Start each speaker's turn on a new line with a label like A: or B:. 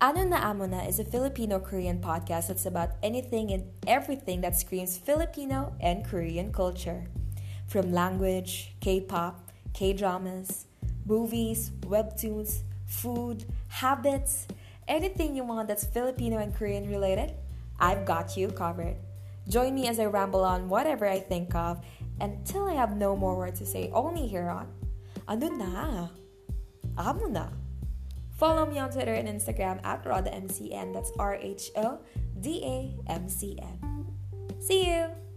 A: Ano na Amo Na is a Filipino Korean podcast that's about anything and everything that screams Filipino and Korean culture. From language, K pop, K dramas, movies, webtoons, food, habits, anything you want that's Filipino and Korean related, I've got you covered. Join me as I ramble on whatever I think of until I have no more words to say, only here on Ano Na? Amo Na. Follow me on Twitter and Instagram at RhodaMCN. That's R H O D A M C N. See you!